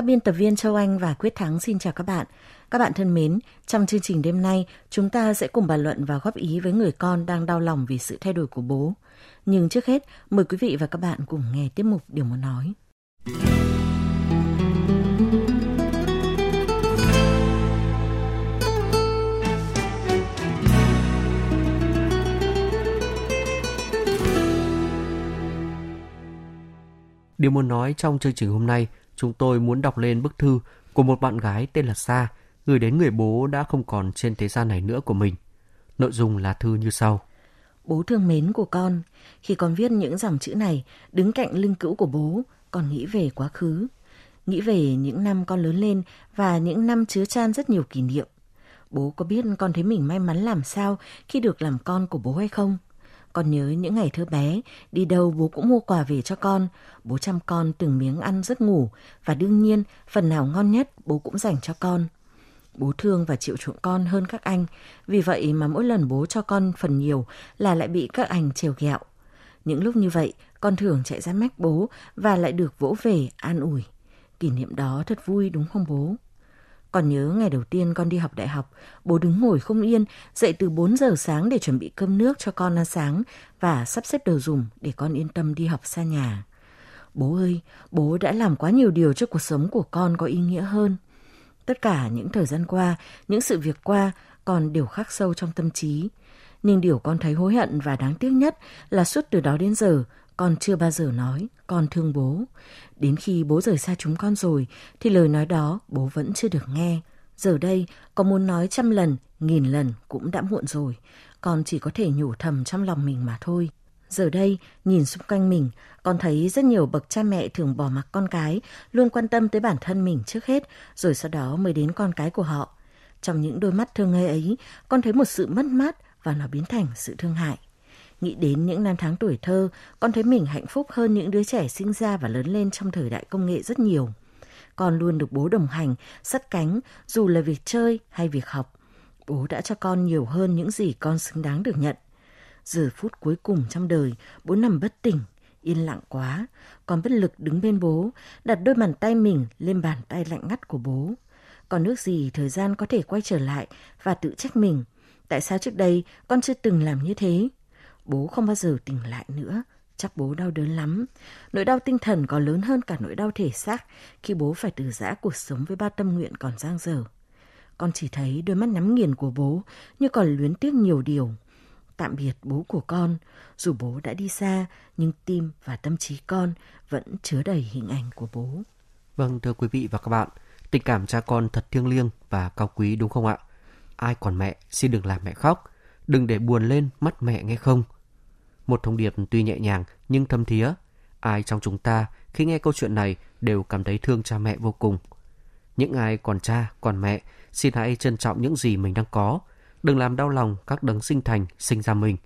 Các biên tập viên Châu Anh và Quyết Thắng xin chào các bạn. Các bạn thân mến, trong chương trình đêm nay, chúng ta sẽ cùng bàn luận và góp ý với người con đang đau lòng vì sự thay đổi của bố. Nhưng trước hết, mời quý vị và các bạn cùng nghe tiếp mục Điều muốn nói. Điều muốn nói trong chương trình hôm nay, chúng tôi muốn đọc lên bức thư của một bạn gái tên là Sa, gửi đến người bố đã không còn trên thế gian này nữa của mình. Nội dung là thư như sau. Bố thương mến của con, khi con viết những dòng chữ này, đứng cạnh linh cữu của bố, con nghĩ về quá khứ. Nghĩ về những năm con lớn lên và những năm chứa chan rất nhiều kỷ niệm. Bố có biết con thấy mình may mắn làm sao khi được làm con của bố hay không? Con nhớ những ngày thơ bé, đi đâu bố cũng mua quà về cho con. Bố chăm con từng miếng ăn giấc ngủ và đương nhiên phần nào ngon nhất bố cũng dành cho con. Bố thương và chịu chuộng con hơn các anh, vì vậy mà mỗi lần bố cho con phần nhiều là lại bị các anh trèo ghẹo. Những lúc như vậy, con thường chạy ra mách bố và lại được vỗ về an ủi. Kỷ niệm đó thật vui đúng không bố? Còn nhớ ngày đầu tiên con đi học đại học, bố đứng ngồi không yên, dậy từ 4 giờ sáng để chuẩn bị cơm nước cho con ăn sáng và sắp xếp đồ dùng để con yên tâm đi học xa nhà. Bố ơi, bố đã làm quá nhiều điều cho cuộc sống của con có ý nghĩa hơn. Tất cả những thời gian qua, những sự việc qua, con đều khắc sâu trong tâm trí. Nhưng điều con thấy hối hận và đáng tiếc nhất là suốt từ đó đến giờ, con chưa bao giờ nói con thương bố. Đến khi bố rời xa chúng con rồi thì lời nói đó bố vẫn chưa được nghe. Giờ đây, con muốn nói trăm lần, nghìn lần cũng đã muộn rồi. Con chỉ có thể nhủ thầm trong lòng mình mà thôi. Giờ đây, nhìn xung quanh mình, con thấy rất nhiều bậc cha mẹ thường bỏ mặc con cái, luôn quan tâm tới bản thân mình trước hết, rồi sau đó mới đến con cái của họ. Trong những đôi mắt thương ngây ấy, con thấy một sự mất mát và nó biến thành sự thương hại. Nghĩ đến những năm tháng tuổi thơ, con thấy mình hạnh phúc hơn những đứa trẻ sinh ra và lớn lên trong thời đại công nghệ rất nhiều. Con luôn được bố đồng hành, sắt cánh, dù là việc chơi hay việc học. Bố đã cho con nhiều hơn những gì con xứng đáng được nhận. Giờ phút cuối cùng trong đời, bố nằm bất tỉnh, yên lặng quá. Con bất lực đứng bên bố, đặt đôi bàn tay mình lên bàn tay lạnh ngắt của bố. Còn nước gì thời gian có thể quay trở lại và tự trách mình. Tại sao trước đây con chưa từng làm như thế? Bố không bao giờ tỉnh lại nữa. Chắc bố đau đớn lắm. Nỗi đau tinh thần còn lớn hơn cả nỗi đau thể xác khi bố phải từ giã cuộc sống với ba tâm nguyện còn giang dở. Con chỉ thấy đôi mắt nhắm nghiền của bố như còn luyến tiếc nhiều điều. Tạm biệt bố của con, dù bố đã đi xa, nhưng tim và tâm trí con vẫn chứa đầy hình ảnh của bố. Vâng, thưa quý vị và các bạn, tình cảm cha con thật thiêng liêng và cao quý đúng không ạ? Ai còn mẹ, xin đừng làm mẹ khóc, đừng để buồn lên mắt mẹ nghe không. Một thông điệp tuy nhẹ nhàng nhưng thâm thía. Ai trong chúng ta khi nghe câu chuyện này đều cảm thấy thương cha mẹ vô cùng. Những ai còn cha, còn mẹ, xin hãy trân trọng những gì mình đang có. Đừng làm đau lòng các đấng sinh thành, sinh ra mình.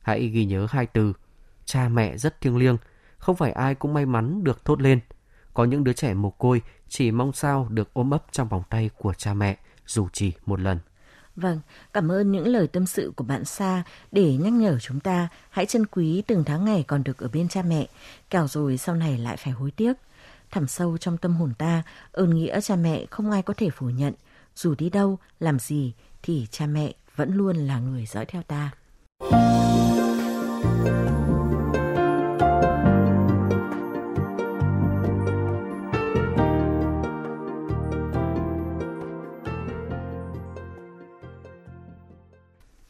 Hãy ghi nhớ hai từ. Cha mẹ rất thiêng liêng, không phải ai cũng may mắn được thốt lên. Có những đứa trẻ mồ côi chỉ mong sao được ôm ấp trong vòng tay của cha mẹ dù chỉ một lần. Vâng, cảm ơn những lời tâm sự của bạn Sa để nhắc nhở chúng ta hãy trân quý từng tháng ngày còn được ở bên cha mẹ, kẻo rồi sau này lại phải hối tiếc. Thẳm sâu trong tâm hồn ta, ơn nghĩa cha mẹ không ai có thể phủ nhận. Dù đi đâu, làm gì thì cha mẹ vẫn luôn là người dõi theo ta.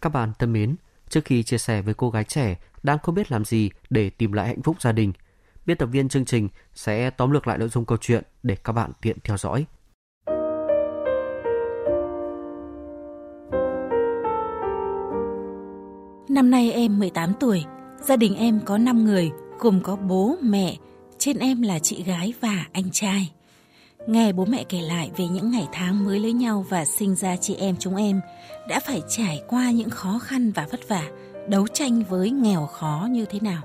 Các bạn thân mến, trước khi chia sẻ với cô gái trẻ đang không biết làm gì để tìm lại hạnh phúc gia đình, biên tập viên chương trình sẽ tóm lược lại nội dung câu chuyện để các bạn tiện theo dõi. Năm nay em 18 tuổi, gia đình em có 5 người, gồm có bố, mẹ, trên em là chị gái và anh trai. Nghe bố mẹ kể lại về những ngày tháng mới lấy nhau và sinh ra chị em chúng em đã phải trải qua những khó khăn và vất vả, đấu tranh với nghèo khó như thế nào.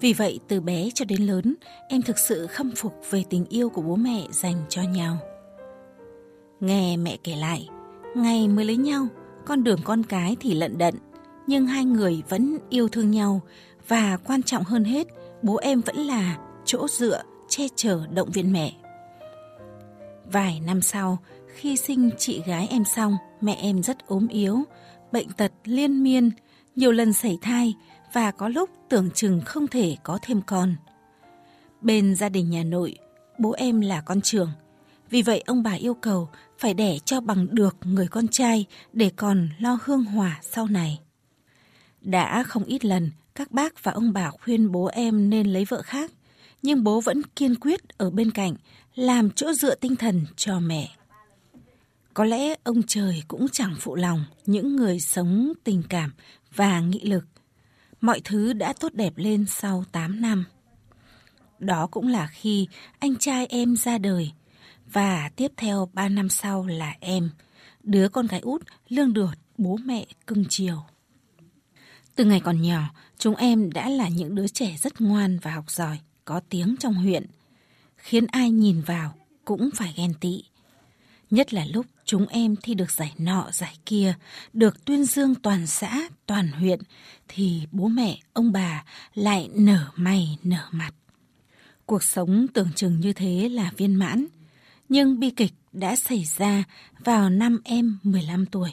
Vì vậy, từ bé cho đến lớn, em thực sự khâm phục về tình yêu của bố mẹ dành cho nhau. Nghe mẹ kể lại, ngày mới lấy nhau, con đường con cái thì lận đận, nhưng hai người vẫn yêu thương nhau và quan trọng hơn hết, bố em vẫn là chỗ dựa, che chở động viên mẹ. Vài năm sau, khi sinh chị gái em xong, mẹ em rất ốm yếu, bệnh tật liên miên, nhiều lần sảy thai và có lúc tưởng chừng không thể có thêm con. Bên gia đình nhà nội, bố em là con trưởng. Vì vậy ông bà yêu cầu phải đẻ cho bằng được người con trai để còn lo hương hỏa sau này. Đã không ít lần các bác và ông bà khuyên bố em nên lấy vợ khác, nhưng bố vẫn kiên quyết ở bên cạnh làm chỗ dựa tinh thần cho mẹ. Có lẽ ông trời cũng chẳng phụ lòng những người sống tình cảm và nghị lực. Mọi thứ đã tốt đẹp lên sau 8 năm. Đó cũng là khi anh trai em ra đời và tiếp theo 3 năm sau là em, đứa con gái út lương được bố mẹ cưng chiều. Từ ngày còn nhỏ, chúng em đã là những đứa trẻ rất ngoan và học giỏi, có tiếng trong huyện, khiến ai nhìn vào cũng phải ghen tị. Nhất là lúc chúng em thi được giải nọ giải kia, được tuyên dương toàn xã, toàn huyện, thì bố mẹ, ông bà lại nở mày nở mặt. Cuộc sống tưởng chừng như thế là viên mãn, nhưng bi kịch đã xảy ra vào năm em 15 tuổi.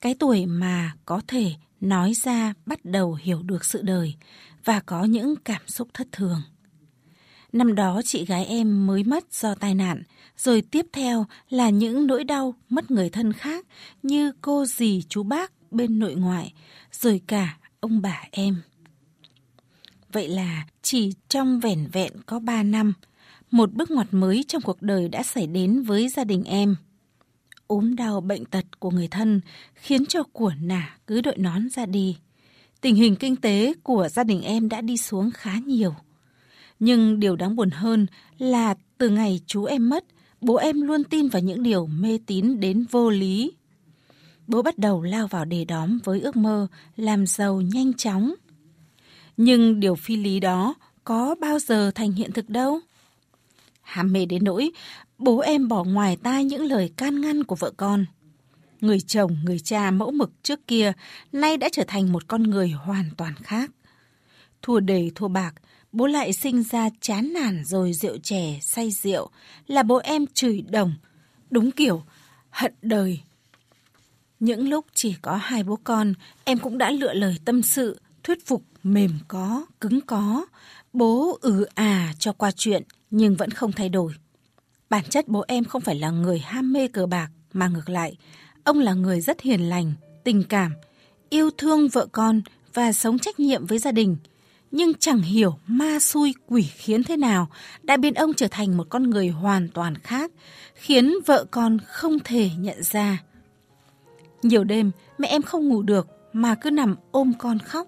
Cái tuổi mà có thể nói ra bắt đầu hiểu được sự đời và có những cảm xúc thất thường. Năm đó chị gái em mới mất do tai nạn, rồi tiếp theo là những nỗi đau mất người thân khác như cô dì chú bác bên nội ngoại, rồi cả ông bà em. Vậy là chỉ trong vẻn vẹn có ba năm, một bước ngoặt mới trong cuộc đời đã xảy đến với gia đình em. ốm đau bệnh tật của người thân khiến cho của nả cứ đội nón ra đi. Tình hình kinh tế của gia đình em đã đi xuống khá nhiều. Nhưng điều đáng buồn hơn là từ ngày chú em mất, bố em luôn tin vào những điều mê tín đến vô lý. Bố bắt đầu lao vào đề đóm với ước mơ làm giàu nhanh chóng. Nhưng điều phi lý đó có bao giờ thành hiện thực đâu. Hàm mê đến nỗi, bố em bỏ ngoài tai những lời can ngăn của vợ con. Người chồng, người cha mẫu mực trước kia nay đã trở thành một con người hoàn toàn khác. Thua đề thua bạc, bố lại sinh ra chán nản rồi rượu chè, say rượu, là bố em chửi đồng, đúng kiểu hận đời. Những lúc chỉ có hai bố con, em cũng đã lựa lời tâm sự, thuyết phục mềm có, cứng có. Bố ừ à cho qua chuyện, nhưng vẫn không thay đổi. Bản chất bố em không phải là người ham mê cờ bạc, mà ngược lại, ông là người rất hiền lành, tình cảm, yêu thương vợ con và sống trách nhiệm với gia đình – nhưng chẳng hiểu ma xui quỷ khiến thế nào đã biến ông trở thành một con người hoàn toàn khác, khiến vợ con không thể nhận ra. Nhiều đêm mẹ em không ngủ được mà cứ nằm ôm con khóc.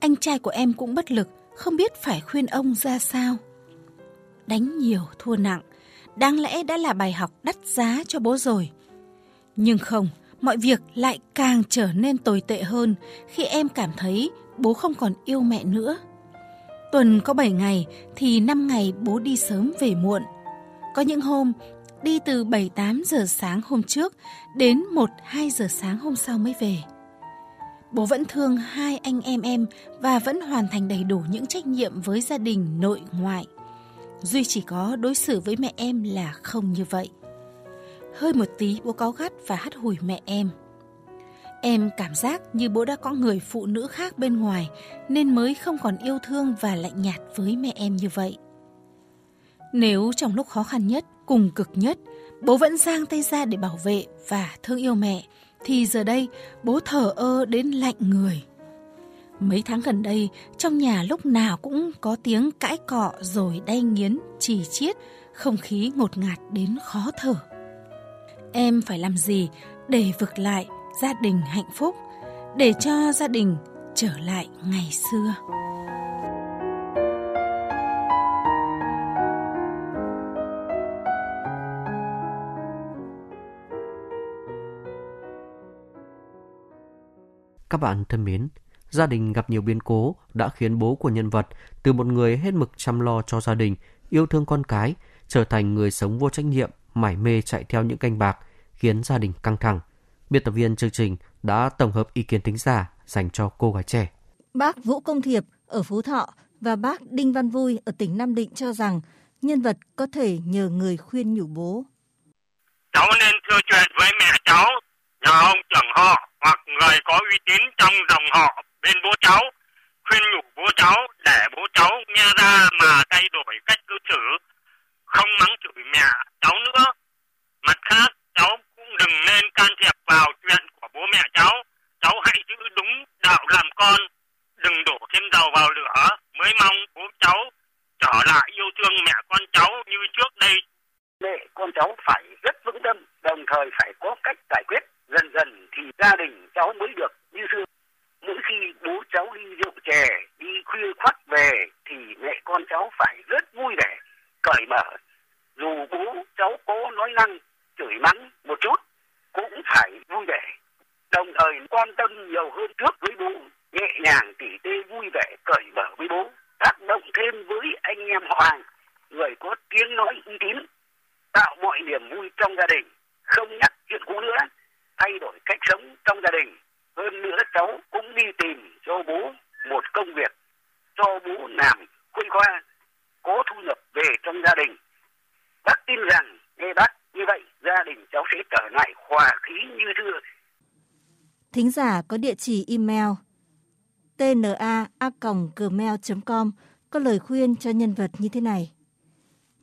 Anh trai của em cũng bất lực, không biết phải khuyên ông ra sao. Đánh nhiều thua nặng, đáng lẽ đã là bài học đắt giá cho bố rồi. Nhưng không, mọi việc lại càng trở nên tồi tệ hơn khi em cảm thấy bố không còn yêu mẹ nữa. Tuần có 7 ngày thì 5 ngày bố đi sớm về muộn. Có những hôm, đi từ 7-8 giờ sáng hôm trước đến 1-2 giờ sáng hôm sau mới về. Bố vẫn thương hai anh em em và vẫn hoàn thành đầy đủ những trách nhiệm với gia đình, nội, ngoại. Duy chỉ có đối xử với mẹ em là không như vậy. Hơi một tí bố cáu gắt và hắt hủi mẹ em. Em cảm giác như bố đã có người phụ nữ khác bên ngoài nên mới không còn yêu thương và lạnh nhạt với mẹ em như vậy. Nếu trong lúc khó khăn nhất, cùng cực nhất, bố vẫn giang tay ra để bảo vệ và thương yêu mẹ, thì giờ đây bố thở ơ đến lạnh người. Mấy tháng gần đây, trong nhà lúc nào cũng có tiếng cãi cọ rồi đay nghiến, chỉ chiết, không khí ngột ngạt đến khó thở. Em phải làm gì để vực lại gia đình hạnh phúc để cho gia đình trở lại ngày xưa Các bạn thân mến, gia đình gặp nhiều biến cố đã khiến bố của nhân vật từ một người hết mực chăm lo cho gia đình, yêu thương con cái, trở thành người sống vô trách nhiệm, mải mê chạy theo những canh bạc, khiến gia đình căng thẳng. Biên tập viên chương trình đã tổng hợp ý kiến tính giả dành cho cô gái trẻ. Bác Vũ Công Thiệp ở Phú Thọ và bác Đinh Văn Vui ở tỉnh Nam Định cho rằng nhân vật có thể nhờ người khuyên nhủ bố. Cháu nên thưa chuyện với mẹ cháu, nhờ ông trưởng họ hoặc người có uy tín trong dòng họ bên bố cháu, khuyên nhủ bố cháu để bố cháu nghe ra mà thay đổi cách cư xử, không mắng chửi mẹ cháu nữa. Mặt khác, cháu cũng đừng nên can thiệp vào chuyện của bố mẹ cháu. Cháu hãy giữ đúng đạo làm con, đừng đổ thêm dầu vào lửa, mới mong bố cháu trở lại yêu thương mẹ con cháu như trước đây. Mẹ con cháu phải rất vững tâm, đồng thời phải có cách giải quyết. Dần dần thì gia đình cháu mới được như xưa. Mỗi khi bố cháu đi rượu chè, đi khuya khoắt về thì mẹ con cháu phải rất vui vẻ, cởi mở. Dù bố cháu có nói năng, chửi mắng một chút, cũng phải vui vẻ. Đồng thời quan tâm nhiều hơn trước với bố, nhẹ nhàng tỉ tê vui vẻ cởi mở với bố tác động thêm với anh em họ hàng người có tiếng nói uy tín tạo mọi niềm vui trong gia đình không nhắc chuyện cũ nữa thay đổi cách sống trong gia đình. Hơn nữa cháu cũng đi tìm cho bố một công việc cho bố làm khuây khoa có thu nhập về trong gia đình. Bác tin rằng nghe bác như vậy gia đình cháu sẽ trở lại hòa khí như xưa Thính giả có địa chỉ email tna.gmail.com có lời khuyên cho nhân vật như thế này.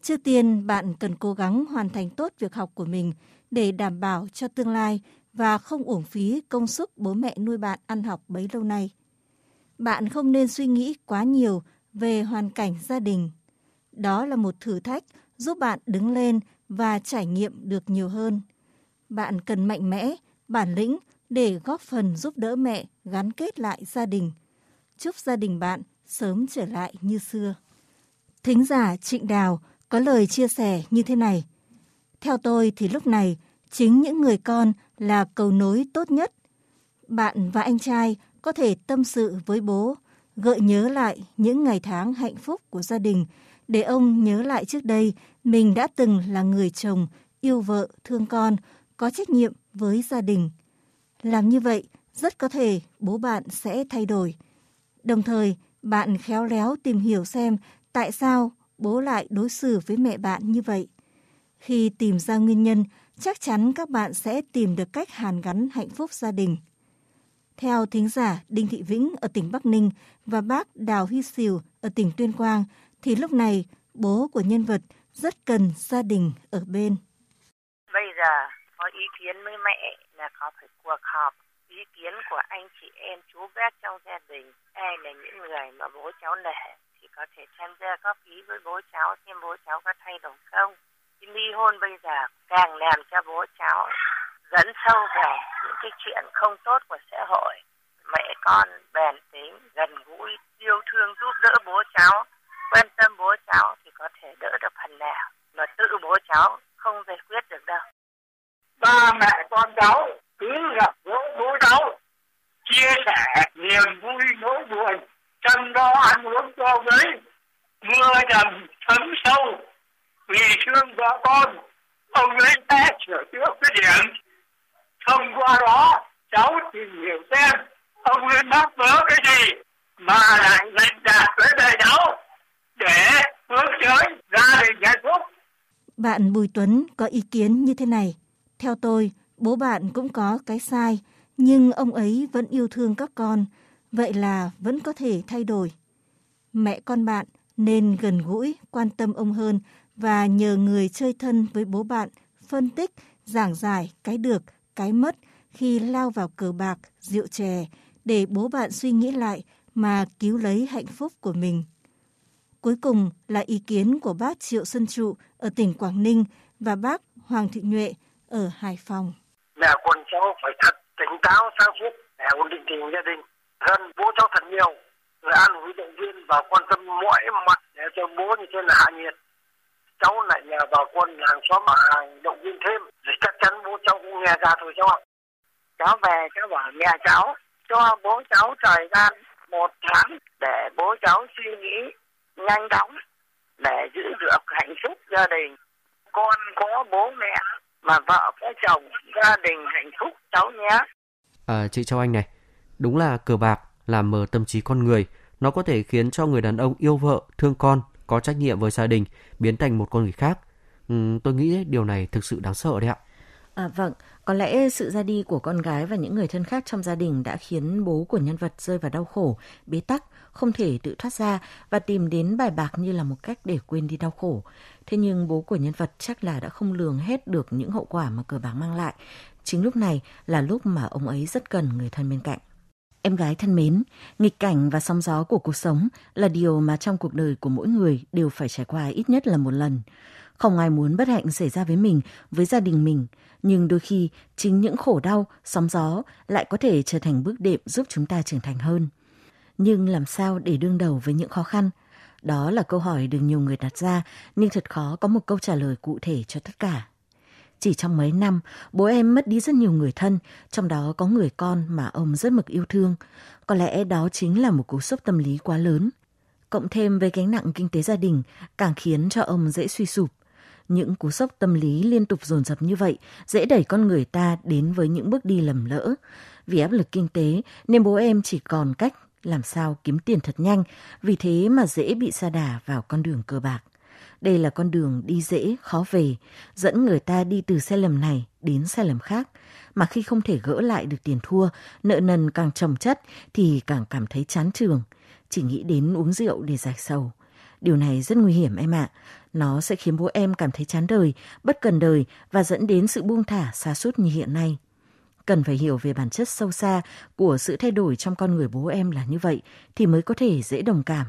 Trước tiên, bạn cần cố gắng hoàn thành tốt việc học của mình để đảm bảo cho tương lai và không uổng phí công sức bố mẹ nuôi bạn ăn học bấy lâu nay. Bạn không nên suy nghĩ quá nhiều về hoàn cảnh gia đình. Đó là một thử thách giúp bạn đứng lên và trải nghiệm được nhiều hơn. Bạn cần mạnh mẽ, bản lĩnh để góp phần giúp đỡ mẹ gắn kết lại gia đình – chúc gia đình bạn sớm trở lại như xưa. Thính giả Trịnh Đào có lời chia sẻ như thế này. Theo tôi thì lúc này, chính những người con là cầu nối tốt nhất. Bạn và anh trai có thể tâm sự với bố, gợi nhớ lại những ngày tháng hạnh phúc của gia đình, để ông nhớ lại trước đây mình đã từng là người chồng, yêu vợ, thương con, có trách nhiệm với gia đình. Làm như vậy, rất có thể bố bạn sẽ thay đổi. Đồng thời, bạn khéo léo tìm hiểu xem tại sao bố lại đối xử với mẹ bạn như vậy. Khi tìm ra nguyên nhân, chắc chắn các bạn sẽ tìm được cách hàn gắn hạnh phúc gia đình. Theo thính giả Đinh Thị Vĩnh ở tỉnh Bắc Ninh và bác Đào Huy Sìu ở tỉnh Tuyên Quang, thì lúc này bố của nhân vật rất cần gia đình ở bên. Bây giờ có ý kiến với mẹ là có phải cuộc họp ý kiến của anh chị em chú bác trong gia đình ai là những người mà bố cháu nể thì có thể tham gia góp ý với bố cháu xem bố cháu có thay đổi không ly hôn bây giờ, càng làm cho bố cháu dẫn sâu về những cái chuyện không tốt của xã hội. Mẹ con bền tính gần gũi, yêu thương giúp đỡ bố cháu, quan tâm bố cháu thì có thể đỡ được phần nào, mà tự bố cháu không giải quyết được đâu. Ba mẹ con cháu cứ gặp gỡ bố cháu, chia sẻ niềm vui nỗi buồn chăm lo ăn uống cho với, mưa dầm thấm sâu vì thương vợ con ông ấy sẽ sửa chữa cái điện thông qua đó cháu tìm hiểu xem ông ấy mắc vỡ cái gì mà lại lệnh đạt tới đời cháu để hướng tới gia đình hạnh phúc bạn Bùi Tuấn có ý kiến như thế này. Theo tôi, bố bạn cũng có cái sai, nhưng ông ấy vẫn yêu thương các con, vậy là vẫn có thể thay đổi. Mẹ con bạn nên gần gũi, quan tâm ông hơn và nhờ người chơi thân với bố bạn phân tích, giảng giải cái được, cái mất khi lao vào cờ bạc, rượu chè để bố bạn suy nghĩ lại mà cứu lấy hạnh phúc của mình. Cuối cùng là ý kiến của bác Triệu Xuân Trụ ở tỉnh Quảng Ninh và bác Hoàng Thị Nhuệ ở Hải Phòng mẹ con cháu phải thật tỉnh táo sáng suốt để ổn định tình gia đình gần bố cháu thật nhiều người an ủi động viên và quan tâm mọi mặt để cho bố như thế là hạ nhiệt cháu lại nhờ bà con hàng xóm mà hàng động viên thêm thì chắc chắn bố cháu cũng nghe ra thôi cháu ạ cháu về cháu bảo mẹ cháu cho bố cháu thời gian một tháng để bố cháu suy nghĩ nhanh chóng để giữ được hạnh phúc gia đình. Con có bố mẹ mà vợ có chồng, gia đình hạnh phúc cháu nhé. À, chị Châu Anh này, đúng là cờ bạc làm mờ tâm trí con người. Nó có thể khiến cho người đàn ông yêu vợ, thương con, có trách nhiệm với gia đình, biến thành một con người khác. Ừ, tôi nghĩ điều này thực sự đáng sợ đấy ạ. À vâng, có lẽ sự ra đi của con gái và những người thân khác trong gia đình đã khiến bố của nhân vật rơi vào đau khổ, bế tắc, không thể tự thoát ra và tìm đến bài bạc như là một cách để quên đi đau khổ. Thế nhưng bố của nhân vật chắc là đã không lường hết được những hậu quả mà cờ bạc mang lại. Chính lúc này là lúc mà ông ấy rất cần người thân bên cạnh. Em gái thân mến, nghịch cảnh và sóng gió của cuộc sống là điều mà trong cuộc đời của mỗi người đều phải trải qua ít nhất là một lần. Không ai muốn bất hạnh xảy ra với mình, với gia đình mình, nhưng đôi khi chính những khổ đau, sóng gió lại có thể trở thành bước đệm giúp chúng ta trưởng thành hơn. Nhưng làm sao để đương đầu với những khó khăn? Đó là câu hỏi được nhiều người đặt ra, nhưng thật khó có một câu trả lời cụ thể cho tất cả. Chỉ trong mấy năm, bố em mất đi rất nhiều người thân, trong đó có người con mà ông rất mực yêu thương. Có lẽ đó chính là một cú sốc tâm lý quá lớn. Cộng thêm với gánh nặng kinh tế gia đình, càng khiến cho ông dễ suy sụp. Những cú sốc tâm lý liên tục dồn dập như vậy dễ đẩy con người ta đến với những bước đi lầm lỡ. Vì áp lực kinh tế nên bố em chỉ còn cách làm sao kiếm tiền thật nhanh, vì thế mà dễ bị sa đà vào con đường cờ bạc. Đây là con đường đi dễ, khó về, dẫn người ta đi từ sai lầm này đến sai lầm khác. Mà khi không thể gỡ lại được tiền thua, nợ nần càng trồng chất thì càng cảm thấy chán trường. Chỉ nghĩ đến uống rượu để giải sầu. Điều này rất nguy hiểm em ạ. Nó sẽ khiến bố em cảm thấy chán đời, bất cần đời và dẫn đến sự buông thả xa sút như hiện nay. Cần phải hiểu về bản chất sâu xa của sự thay đổi trong con người bố em là như vậy thì mới có thể dễ đồng cảm.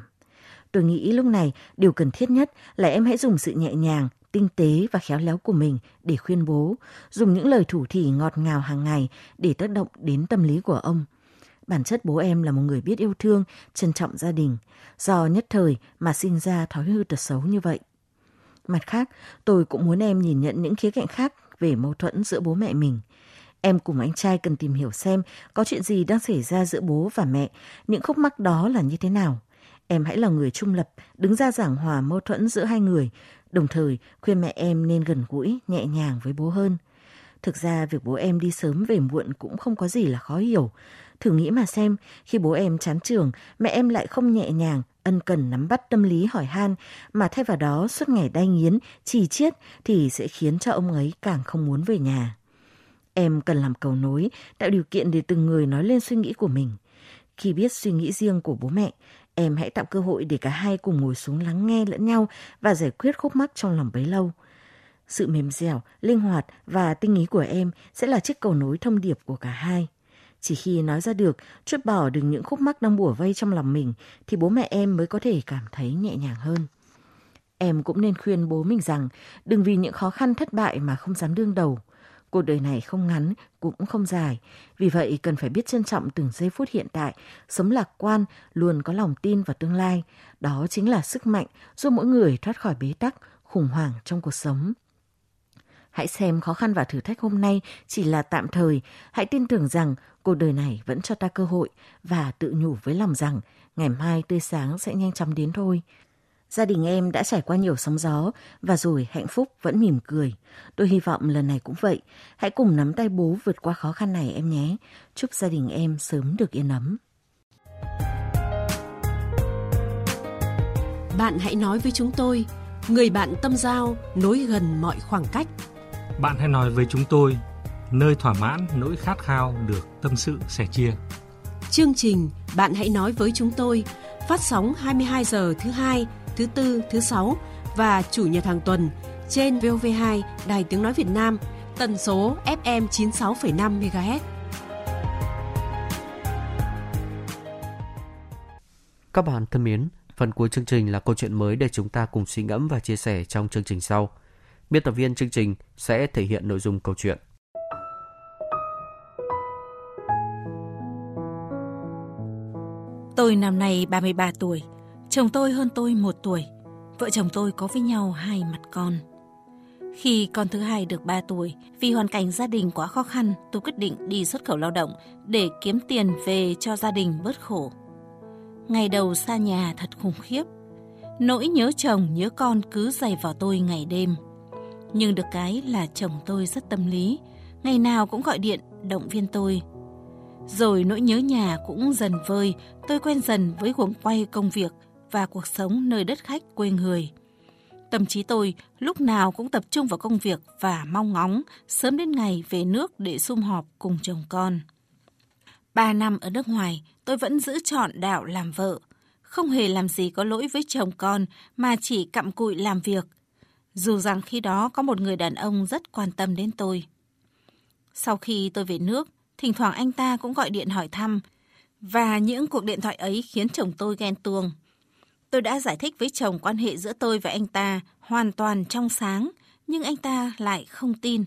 Tôi nghĩ lúc này điều cần thiết nhất là em hãy dùng sự nhẹ nhàng, tinh tế và khéo léo của mình để khuyên bố, dùng những lời thủ thỉ ngọt ngào hàng ngày để tác động đến tâm lý của ông. Bản chất bố em là một người biết yêu thương, trân trọng gia đình, do nhất thời mà sinh ra thói hư tật xấu như vậy. Mặt khác, tôi cũng muốn em nhìn nhận những khía cạnh khác về mâu thuẫn giữa bố mẹ mình. Em cùng anh trai cần tìm hiểu xem có chuyện gì đang xảy ra giữa bố và mẹ, những khúc mắc đó là như thế nào. Em hãy là người trung lập, đứng ra giảng hòa mâu thuẫn giữa hai người, đồng thời khuyên mẹ em nên gần gũi, nhẹ nhàng với bố hơn. Thực ra việc bố em đi sớm về muộn cũng không có gì là khó hiểu. Thử nghĩ mà xem, khi bố em chán trường, mẹ em lại không nhẹ nhàng, ân cần nắm bắt tâm lý hỏi han, mà thay vào đó suốt ngày đay nghiến, trì chiết thì sẽ khiến cho ông ấy càng không muốn về nhà. Em cần làm cầu nối, tạo điều kiện để từng người nói lên suy nghĩ của mình. Khi biết suy nghĩ riêng của bố mẹ, em hãy tạo cơ hội để cả hai cùng ngồi xuống lắng nghe lẫn nhau và giải quyết khúc mắc trong lòng bấy lâu. Sự mềm dẻo, linh hoạt và tinh ý của em sẽ là chiếc cầu nối thông điệp của cả hai. Chỉ khi nói ra được, chút bỏ được những khúc mắc đang bủa vây trong lòng mình, thì bố mẹ em mới có thể cảm thấy nhẹ nhàng hơn. Em cũng nên khuyên bố mình rằng đừng vì những khó khăn thất bại mà không dám đương đầu. Cuộc đời này không ngắn, cũng không dài. Vì vậy cần phải biết trân trọng từng giây phút hiện tại, sống lạc quan, luôn có lòng tin vào tương lai. Đó chính là sức mạnh giúp mỗi người thoát khỏi bế tắc, khủng hoảng trong cuộc sống. Hãy xem khó khăn và thử thách hôm nay chỉ là tạm thời. Hãy tin tưởng rằng cuộc đời này vẫn cho ta cơ hội và tự nhủ với lòng rằng ngày mai tươi sáng sẽ nhanh chóng đến thôi. Gia đình em đã trải qua nhiều sóng gió và rồi hạnh phúc vẫn mỉm cười. Tôi hy vọng lần này cũng vậy. Hãy cùng nắm tay bố vượt qua khó khăn này em nhé. Chúc gia đình em sớm được yên ấm. Bạn hãy nói với chúng tôi, người bạn tâm giao nối gần mọi khoảng cách. Bạn hãy nói với chúng tôi, nơi thỏa mãn nỗi khát khao được tâm sự sẻ chia. Chương trình Bạn hãy nói với chúng tôi phát sóng 22 giờ thứ hai thứ tư, thứ sáu và chủ nhật hàng tuần trên VOV2 Đài Tiếng Nói Việt Nam, tần số FM 96,5 MHz. Các bạn thân mến, phần cuối chương trình là câu chuyện mới để chúng ta cùng suy ngẫm và chia sẻ trong chương trình sau. Biên tập viên chương trình sẽ thể hiện nội dung câu chuyện. Tôi năm nay 33 tuổi, Chồng tôi hơn tôi một tuổi. Vợ chồng tôi có với nhau hai mặt con. Khi con thứ hai được 3 tuổi, vì hoàn cảnh gia đình quá khó khăn, tôi quyết định đi xuất khẩu lao động để kiếm tiền về cho gia đình bớt khổ. Ngày đầu xa nhà thật khủng khiếp. Nỗi nhớ chồng, nhớ con cứ dày vào tôi ngày đêm. Nhưng được cái là chồng tôi rất tâm lý, ngày nào cũng gọi điện động viên tôi. Rồi nỗi nhớ nhà cũng dần vơi, tôi quen dần với guồng quay công việc và cuộc sống nơi đất khách quê người. Tâm trí tôi lúc nào cũng tập trung vào công việc và mong ngóng sớm đến ngày về nước để sum họp cùng chồng con. Ba năm ở nước ngoài, tôi vẫn giữ chọn đạo làm vợ. Không hề làm gì có lỗi với chồng con mà chỉ cặm cụi làm việc. Dù rằng khi đó có một người đàn ông rất quan tâm đến tôi. Sau khi tôi về nước, thỉnh thoảng anh ta cũng gọi điện hỏi thăm. Và những cuộc điện thoại ấy khiến chồng tôi ghen tuông. Tôi đã giải thích với chồng quan hệ giữa tôi và anh ta hoàn toàn trong sáng, nhưng anh ta lại không tin.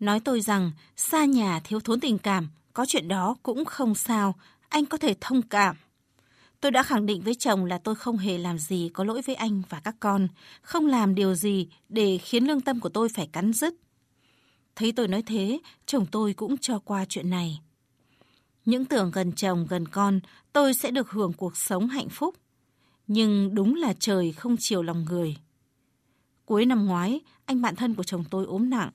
Nói tôi rằng xa nhà thiếu thốn tình cảm, có chuyện đó cũng không sao, anh có thể thông cảm. Tôi đã khẳng định với chồng là tôi không hề làm gì có lỗi với anh và các con, không làm điều gì để khiến lương tâm của tôi phải cắn rứt. Thấy tôi nói thế, chồng tôi cũng cho qua chuyện này. Những tưởng gần chồng gần con, tôi sẽ được hưởng cuộc sống hạnh phúc. Nhưng đúng là trời không chiều lòng người. Cuối năm ngoái, anh bạn thân của chồng tôi ốm nặng.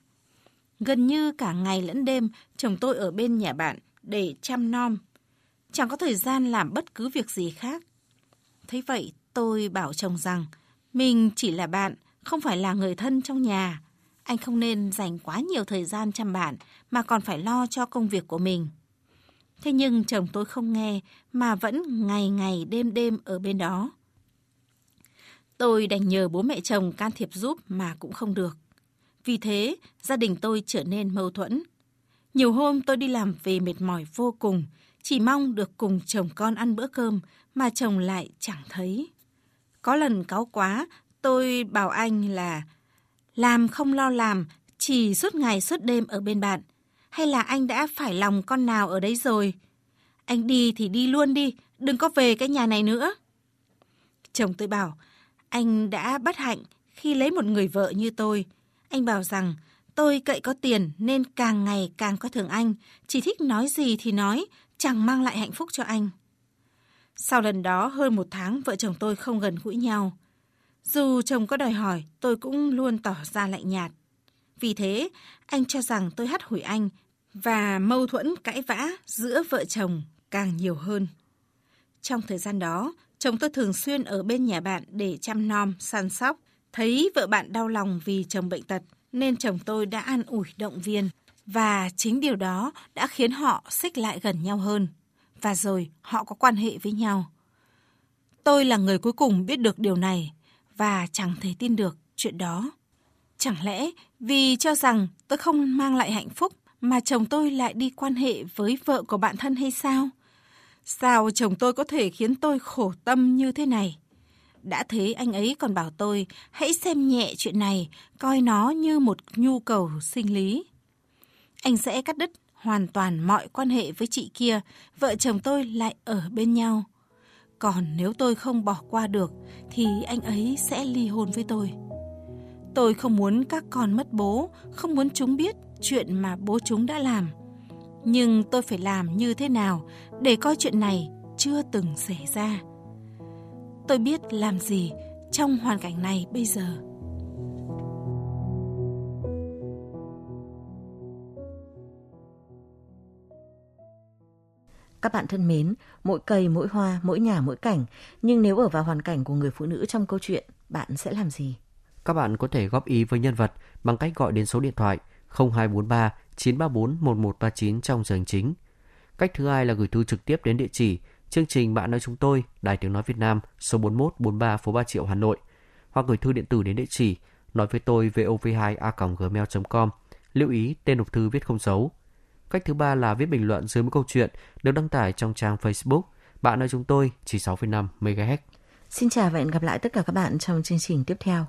Gần như cả ngày lẫn đêm, chồng tôi ở bên nhà bạn để chăm nom. Chẳng có thời gian làm bất cứ việc gì khác. Thế vậy, tôi bảo chồng rằng, mình chỉ là bạn, không phải là người thân trong nhà. Anh không nên dành quá nhiều thời gian chăm bạn, mà còn phải lo cho công việc của mình. Thế nhưng chồng tôi không nghe, mà vẫn ngày ngày đêm đêm ở bên đó. Tôi đành nhờ bố mẹ chồng can thiệp giúp mà cũng không được. Vì thế, gia đình tôi trở nên mâu thuẫn. Nhiều hôm tôi đi làm về mệt mỏi vô cùng, chỉ mong được cùng chồng con ăn bữa cơm mà chồng lại chẳng thấy. Có lần cáu quá, tôi bảo anh là làm không lo làm, chỉ suốt ngày suốt đêm ở bên bạn. Hay là anh đã phải lòng con nào ở đấy rồi? Anh đi thì đi luôn đi, đừng có về cái nhà này nữa. Chồng tôi bảo, anh đã bất hạnh khi lấy một người vợ như tôi. Anh bảo rằng tôi cậy có tiền nên càng ngày càng có thường anh, chỉ thích nói gì thì nói, chẳng mang lại hạnh phúc cho anh. Sau lần đó hơn một tháng vợ chồng tôi không gần gũi nhau. Dù chồng có đòi hỏi, tôi cũng luôn tỏ ra lạnh nhạt. Vì thế, anh cho rằng tôi hắt hủi anh và mâu thuẫn cãi vã giữa vợ chồng càng nhiều hơn. Trong thời gian đó, chồng tôi thường xuyên ở bên nhà bạn để chăm nom, săn sóc. Thấy vợ bạn đau lòng vì chồng bệnh tật, nên chồng tôi đã an ủi động viên. Và chính điều đó đã khiến họ xích lại gần nhau hơn. Và rồi họ có quan hệ với nhau. Tôi là người cuối cùng biết được điều này và chẳng thể tin được chuyện đó. Chẳng lẽ vì cho rằng tôi không mang lại hạnh phúc mà chồng tôi lại đi quan hệ với vợ của bạn thân hay sao? Sao chồng tôi có thể khiến tôi khổ tâm như thế này? Đã thế anh ấy còn bảo tôi hãy xem nhẹ chuyện này, coi nó như một nhu cầu sinh lý. Anh sẽ cắt đứt hoàn toàn mọi quan hệ với chị kia, vợ chồng tôi lại ở bên nhau. Còn nếu tôi không bỏ qua được thì anh ấy sẽ ly hôn với tôi. Tôi không muốn các con mất bố, không muốn chúng biết chuyện mà bố chúng đã làm. Nhưng tôi phải làm như thế nào để coi chuyện này chưa từng xảy ra. Tôi biết làm gì trong hoàn cảnh này bây giờ. Các bạn thân mến, mỗi cây, mỗi hoa, mỗi nhà, mỗi cảnh, nhưng nếu ở vào hoàn cảnh của người phụ nữ trong câu chuyện, bạn sẽ làm gì? Các bạn có thể góp ý với nhân vật bằng cách gọi đến số điện thoại 0243 934 1139 trong giờ hành chính. Cách thứ hai là gửi thư trực tiếp đến địa chỉ chương trình Bạn nói chúng tôi, Đài Tiếng Nói Việt Nam, số 41 43 phố 3 Triệu, Hà Nội. Hoặc gửi thư điện tử đến địa chỉ nói với tôi vov2a.gmail.com. Lưu ý tên nộp thư viết không dấu. Cách thứ ba là viết bình luận dưới một câu chuyện được đăng tải trong trang Facebook Bạn nói chúng tôi chỉ 6,5 MHz. Xin chào và hẹn gặp lại tất cả các bạn trong chương trình tiếp theo.